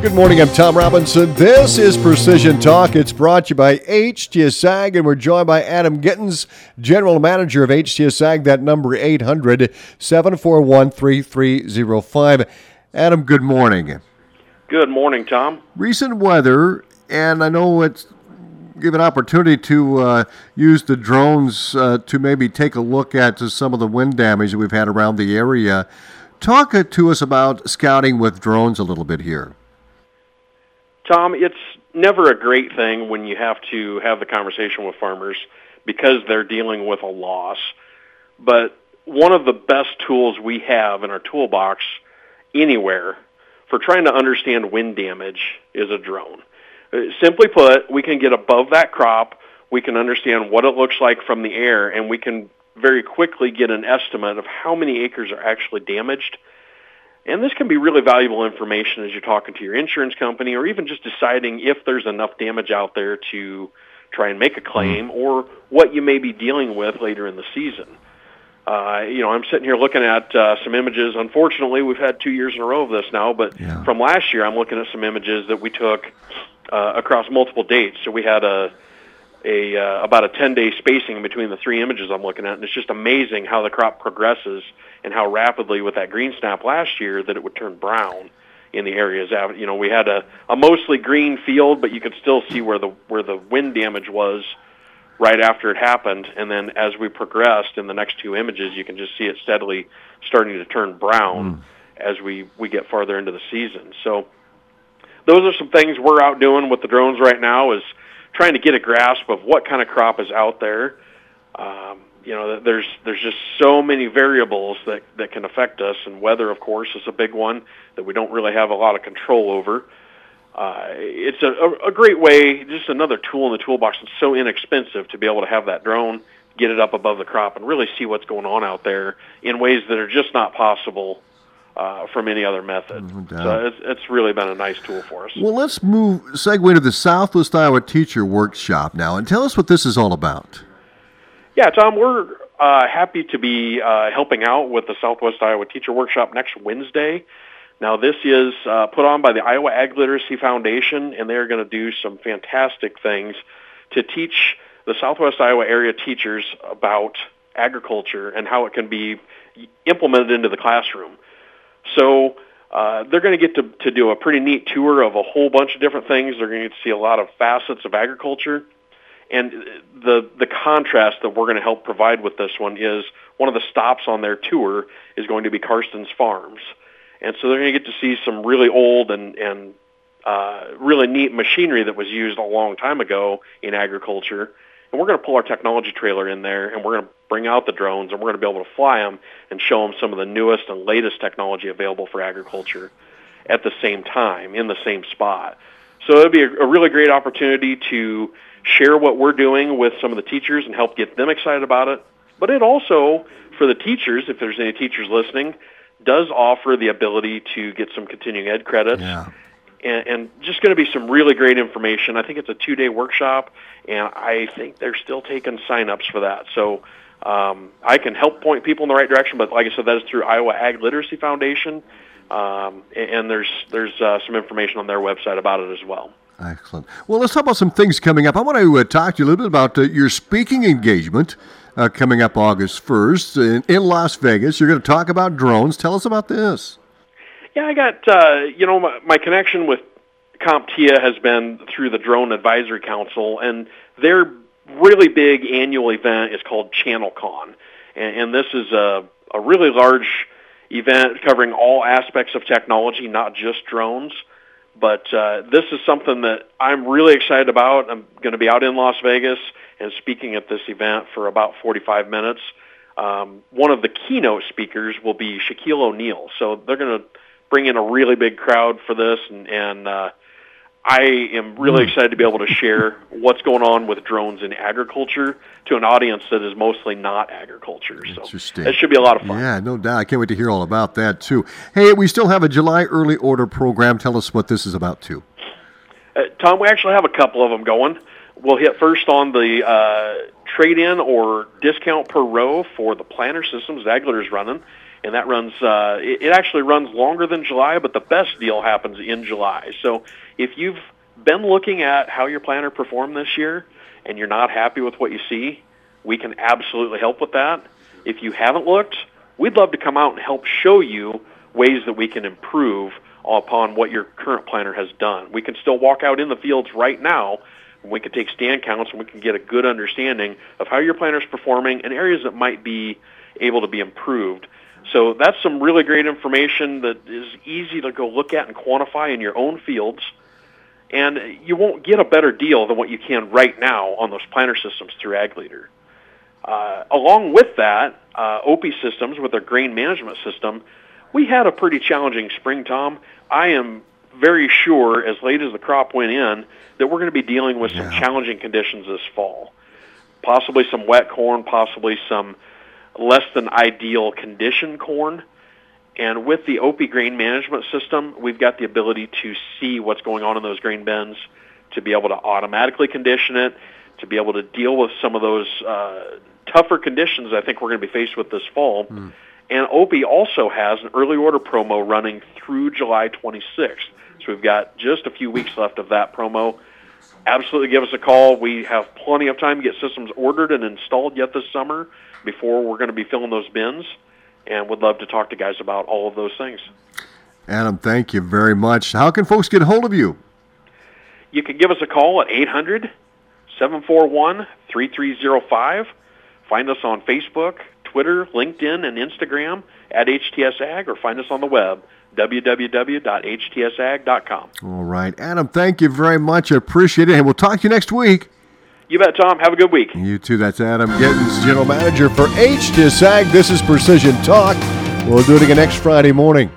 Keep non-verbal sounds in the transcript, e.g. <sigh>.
Good morning. I'm Tom Robinson. This is Precision Talk. It's brought to you by HTS and we're joined by Adam Gittens, General Manager of HTS. That number 800 741 3305. Adam, good morning. Good morning, Tom. Recent weather, and I know it's give an opportunity to uh, use the drones uh, to maybe take a look at some of the wind damage that we've had around the area. Talk to us about scouting with drones a little bit here. Tom, it's never a great thing when you have to have the conversation with farmers because they're dealing with a loss. But one of the best tools we have in our toolbox anywhere for trying to understand wind damage is a drone. Uh, simply put, we can get above that crop, we can understand what it looks like from the air, and we can very quickly get an estimate of how many acres are actually damaged and this can be really valuable information as you're talking to your insurance company or even just deciding if there's enough damage out there to try and make a claim mm-hmm. or what you may be dealing with later in the season. Uh, you know, I'm sitting here looking at uh, some images. Unfortunately, we've had two years in a row of this now, but yeah. from last year, I'm looking at some images that we took uh, across multiple dates. So we had a a uh, about a 10 day spacing between the three images I'm looking at, and it's just amazing how the crop progresses and how rapidly with that green snap last year that it would turn brown in the areas. Out, you know, we had a, a mostly green field, but you could still see where the where the wind damage was right after it happened, and then as we progressed in the next two images, you can just see it steadily starting to turn brown mm. as we we get farther into the season. So those are some things we're out doing with the drones right now is trying to get a grasp of what kind of crop is out there. Um, you know, there's there's just so many variables that that can affect us, and weather, of course, is a big one that we don't really have a lot of control over. Uh, it's a, a great way, just another tool in the toolbox. It's so inexpensive to be able to have that drone, get it up above the crop, and really see what's going on out there in ways that are just not possible uh, from any other method. No so it's, it's really been a nice tool for us. Well, let's move segue to the Southwest Iowa Teacher Workshop now, and tell us what this is all about. Yeah, Tom, we're uh, happy to be uh, helping out with the Southwest Iowa Teacher Workshop next Wednesday. Now, this is uh, put on by the Iowa Ag Literacy Foundation, and they're going to do some fantastic things to teach the Southwest Iowa area teachers about agriculture and how it can be implemented into the classroom. So uh, they're going to get to, to do a pretty neat tour of a whole bunch of different things. They're going to get to see a lot of facets of agriculture. And the the contrast that we're going to help provide with this one is one of the stops on their tour is going to be Karsten's Farms, and so they're going to get to see some really old and and uh, really neat machinery that was used a long time ago in agriculture and we're going to pull our technology trailer in there and we're going to bring out the drones and we're going to be able to fly them and show them some of the newest and latest technology available for agriculture at the same time in the same spot. So it'll be a, a really great opportunity to share what we're doing with some of the teachers and help get them excited about it. But it also, for the teachers, if there's any teachers listening, does offer the ability to get some continuing ed credits. Yeah and, and just going to be some really great information. I think it's a two-day workshop, and I think they're still taking sign-ups for that. So um, I can help point people in the right direction, but like I said, that is through Iowa Ag Literacy Foundation, um, and there's there's uh, some information on their website about it as well. Excellent. Well, let's talk about some things coming up. I want to uh, talk to you a little bit about uh, your speaking engagement uh, coming up August 1st in, in Las Vegas. You're going to talk about drones. Tell us about this. Yeah, I got uh, you know my, my connection with CompTIA has been through the Drone Advisory Council, and their really big annual event is called ChannelCon, and, and this is a, a really large event covering all aspects of technology, not just drones. But uh, this is something that I'm really excited about. I'm going to be out in Las Vegas and speaking at this event for about 45 minutes. Um, one of the keynote speakers will be Shaquille O'Neal, so they're going to bring in a really big crowd for this, and, and uh, I am really mm. excited to be able to share <laughs> what's going on with drones in agriculture to an audience that is mostly not agriculture. So it should be a lot of fun. Yeah, no doubt. I can't wait to hear all about that too. Hey, we still have a July early order program. Tell us what this is about too. Uh, Tom, we actually have a couple of them going. We'll hit first on the uh, trade-in or discount per row for the planter systems Ag Leader is running and that runs. Uh, it, it actually runs longer than July, but the best deal happens in July. So if you've been looking at how your planter performed this year and you're not happy with what you see, we can absolutely help with that. If you haven't looked, we'd love to come out and help show you ways that we can improve upon what your current planter has done. We can still walk out in the fields right now and we can take stand counts and we can get a good understanding of how your planter is performing and areas that might be able to be improved. So that's some really great information that is easy to go look at and quantify in your own fields. And you won't get a better deal than what you can right now on those planter systems through Ag Leader. Uh, along with that, uh, OPI systems with their grain management system, we had a pretty challenging spring, Tom. I am very sure, as late as the crop went in, that we're going to be dealing with some Yeah. challenging conditions this fall. Possibly some wet corn, possibly some less than ideal condition corn. And with the OPI grain management system, we've got the ability to see what's going on in those grain bins, to be able to automatically condition it, to be able to deal with some of those uh, tougher conditions I think we're going to be faced with this fall. And OPI also has an early order promo running through July 26th. So we've got just a few weeks left of that promo. Absolutely give us a call. We have plenty of time to get systems ordered and installed yet this summer before we're going to be filling those bins. And would love to talk to guys about all of those things. Adam, thank you very much. How can folks get a hold of you? You can give us a call at 800 741 3305. Find us on Facebook, Twitter, LinkedIn, and Instagram at HTS Ag, or find us on the web, www.htsag.com. All right. Adam, thank you very much. I appreciate it. And we'll talk to you next week. You bet, Tom. Have a good week. You too. That's Adam Gittens, General Manager for HTS Ag. This is Precision Talk. We'll do it again next Friday morning.